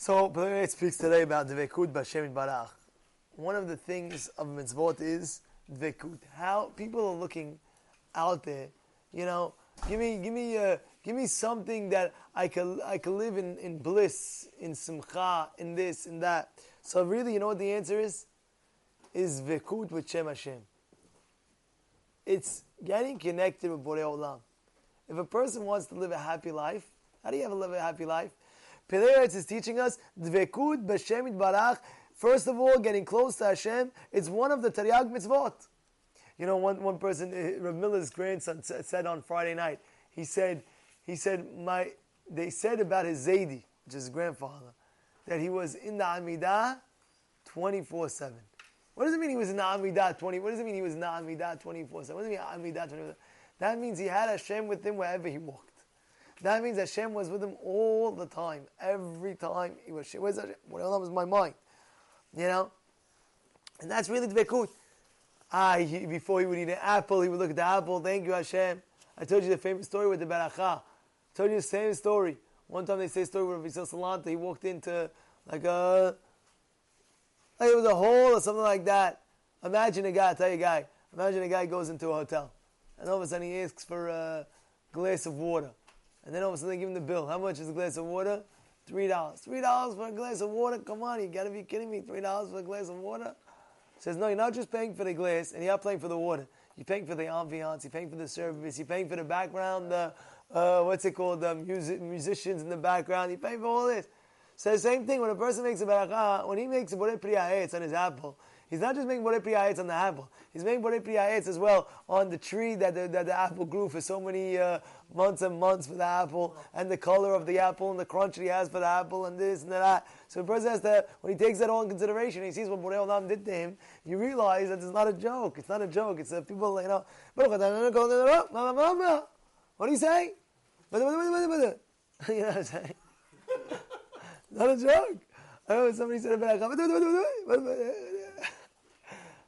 So, it speaks today about Dvekut Bashem Barach. One of the things of mitzvot is Dvekut. How people are looking out there, you know, give me, give me, uh, give me something that I can, I can live in, in bliss, in simcha, in this, in that. So really, you know what the answer is? Is Dvekut with Shem Hashem. It's getting connected with Borei Olam. If a person wants to live a happy life, how do you to live a happy life? Pele Yoetz is teaching us Dvekut b'Shem Barach. First of all, getting close to Hashem. It's one of the Taryag mitzvot. You know, one, one person, uh, Rav Miller's grandson, said on Friday night. He said, he said, my. They said about his Zaidi, which is his grandfather, that he was in the Amidah, twenty four seven. What does it mean he was in the Amidah 20? What does it mean he was in the Amidah 24 7? What does it mean Amidah 24 That means he had Hashem with him wherever he walked. That means Hashem was with him all the time. Every time he was, where's Hashem? Well, was my mind. You know? And that's really Dvekut. Ah, he, before he would eat an apple, he would look at the apple. Thank you, Hashem. I told you the famous story with the Baracha. I told you the same story. One time they say a story with Rav Salanta. He walked into like a, like it was a hole or something like that. Imagine a guy, I tell you a guy, imagine a guy goes into a hotel. And all of a sudden he asks for a glass of water. And then all of a sudden they give him the bill. How much is a glass of water? Three dollars. Three dollars for a glass of water? Come on, you gotta be kidding me. Three dollars for a glass of water? Says, no, you're not just paying for the glass and you're not paying for the water. You're paying for the ambiance, you're paying for the service, you're paying for the background, the, uh, what's it called, the music, musicians in the background, you're paying for all this. So the same thing, when a person makes a barakah, when he makes a borei priyah on his apple, He's not just making borei priyayetz on the apple. He's making borei priyayetz as well on the tree that the, that the apple grew for so many uh, months and months for the apple, and the color of the apple, and the crunch that he has for the apple, and this and that. So the person has to, when he takes that all in consideration, he sees what Borei Olam did to him, you realize that it's not a joke. It's not a joke. It's uh, people, you know, what do you say? you know what I'm saying? not a joke. I know somebody said about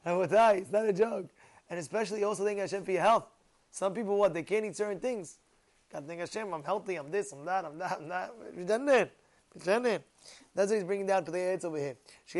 it's not a joke. And especially also thank Hashem for your health. Some people, what, they can't eat certain things. God thank Hashem, I'm healthy, I'm this, I'm that, I'm that, I'm that. That's what he's bringing down to the Eitz over here. So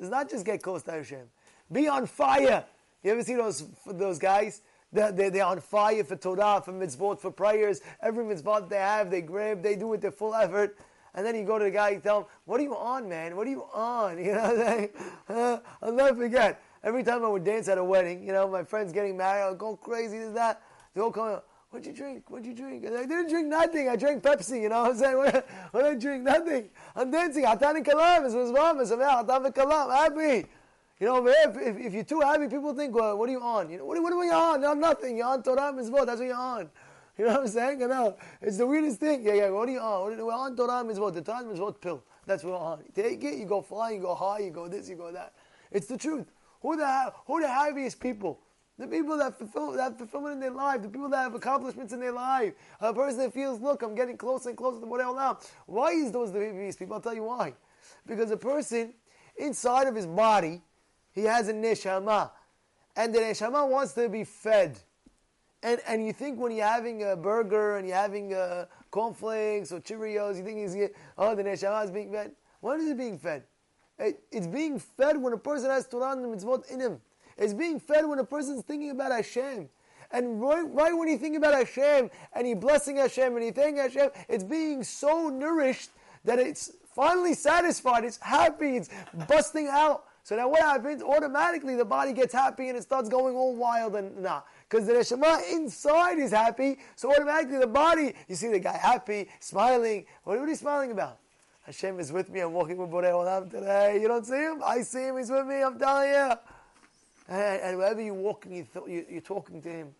it's not just get close to Hashem. Be on fire. You ever see those those guys? They're, they're, they're on fire for Torah, for mitzvot, for prayers. Every mitzvot they have, they grab, they do it their full effort. And then you go to the guy, you tell him, "What are you on, man? What are you on?" You know, they, uh, I'll never forget. Every time I would dance at a wedding, you know, my friends getting married, I'd go crazy. This that. They all come. What'd you drink? What'd you drink? I didn't drink nothing. I drank Pepsi. You know what I'm saying? What, what I drink? Nothing. I'm dancing. Hatan kalam. It was mom. It's hatan kalam. Happy. You know, if, if, if, you're too happy, people think, well, what are you on? You know, what, what are you on? No, nothing. You're on Torah Mitzvot. That's what you're on. You know what I'm saying? You know, it's the weirdest thing. Yeah, yeah. What are you on? We're on Torah mitzvot. The Torah mitzvot pill. That's what we're on. Take it. You go fly. You go high. You go this. You go that. It's the truth. Who the who the happiest people? The people that fulfill that fulfillment in their life, the people that have accomplishments in their life, a person that feels, look, I'm getting closer and closer to what I now. Why is those the happiest people? I'll tell you why. Because a person inside of his body, he has a neshama, and the neshama wants to be fed. And, and you think when you're having a burger and you're having uh, cornflakes or Cheerios, you think he's oh the neshama is being fed. When is it being fed? It, it's being fed when a person has Torah and mitzvot in him. It's being fed when a person's thinking about Hashem. And right, right when you think about Hashem and you're blessing Hashem and you thank Hashem, it's being so nourished that it's finally satisfied. It's happy. It's busting out. So now what happens? Automatically the body gets happy and it starts going all wild and nah. Because the neshama inside is happy, so automatically the body, you see the guy happy, smiling. What, are you smiling about? Hashem is with me. I'm walking with Borei Olam today. You don't see him? I see him. He's with me. I'm telling you. And, and wherever you're walking, you th- you, you're talking to him.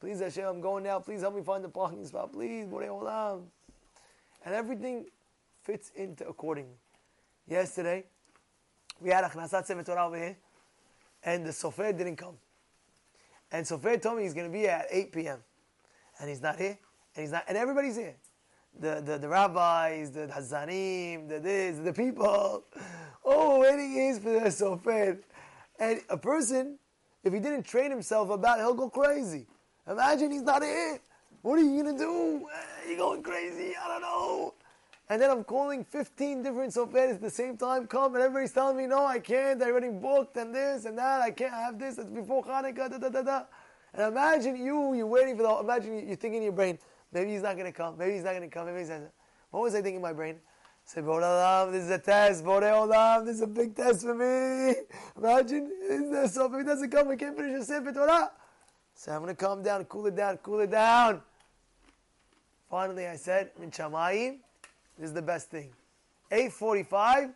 Please Hashem, I'm going now. Please help me find the parking spot. Please, Borei Olam. And everything fits into accordingly. Yesterday, we had a Achnasat Sefer Torah over here, and the Sofer didn't come. And Sofer told me he's going to be here at 8 p.m. And he's not here. And he's not, and everybody's here. The, the, the rabbis, the Hazanim, the this, the people. Oh, waiting is for the Sofer. And a person, if he didn't train himself about it, he'll go crazy. Imagine he's not here. What are you gonna do? Eh, You're going crazy. I don't know. And then I'm calling 15 different soferis at the same time. Come, and everybody's telling me, no, I can't. I already booked, and this and that. I can't have this. It's before Hanukkah. Da da da da. And imagine you, you're waiting for the. Imagine you're thinking in your brain, maybe he's not gonna come. Maybe he's not gonna come. Maybe he's not. What was I thinking in my brain? Say, Borei Olam, this is a test. Borei Olam, this is a big test for me. Imagine, so if he doesn't come, we can't finish the Sefer Torah. So I'm going to calm down, cool it down, cool it down. Finally, I said, Min this is the best thing. 8.45,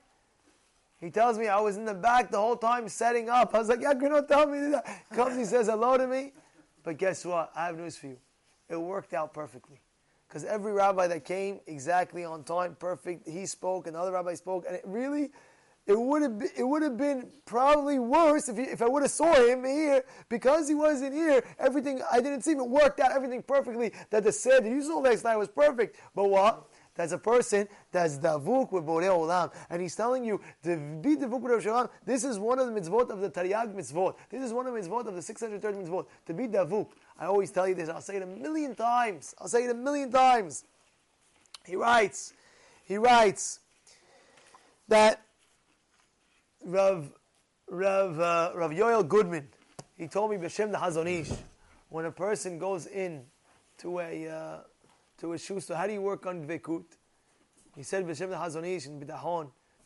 he tells me I was in the back the whole time setting up. I was like, yeah, you tell me that? Comes, he says hello to me. But guess what? I have news for you. It worked out perfectly. Because every rabbi that came exactly on time, perfect, he spoke, and the other rabbi spoke, and it really, it would have been, it would have been probably worse if, he, if I would have saw him here because he wasn't here. Everything I didn't see. It worked out everything perfectly. That the said you saw last night was perfect. But what? That's a person that's davuk with Borei Olam. And he's telling you, to be davuk with Rosh Hashanah, this is one of the mitzvot of the Taryag mitzvot. This is one of the mitzvot of the 630 mitzvot. To be davuk. I always tell you this, I'll say it a million times. I'll say it a million times. He writes, he writes that Rav, Rav, uh, Rav Yoel Goodman, he told me, B'Shem the Chazon Ish, when a person goes in to a, uh, to a shoe store, how do you work on Dvekut? He said, B'Shem the Ish in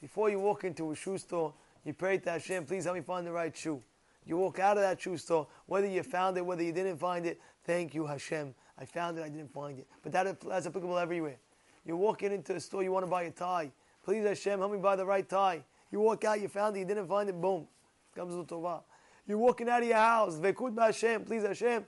before you walk into a shoe store, you pray to Hashem, please help me find the right shoe. You walk out of that shoe store, whether you found it, whether you didn't find it, thank you, Hashem. I found it, I didn't find it. But that, that's applicable everywhere. You're walking into a store, you want to buy a tie. Please, Hashem, help me buy the right tie. You walk out, you found it, you didn't find it, boom. Comes with Tovah. You're walking out of your house, Vekut Hashem, please Hashem,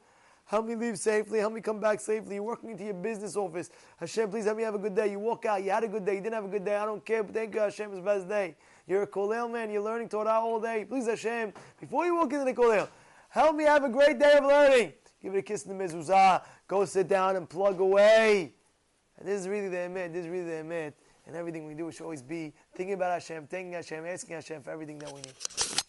help me leave safely, help me come back safely. You're working into your business office. Hashem, please help me have a good day. You walk out, you had a good day, you didn't have a good day, I don't care, but thank you, Hashem, the best day. You're a kolel man, you're learning Torah all day. Please Hashem, before you walk into the kolel, help me have a great day of learning. Give it a kiss in the mezuzah, go sit down and plug away. And this is really the emet, this is really the emet. And everything we do should always be thinking about Hashem, thanking Hashem, asking Hashem for everything that we need.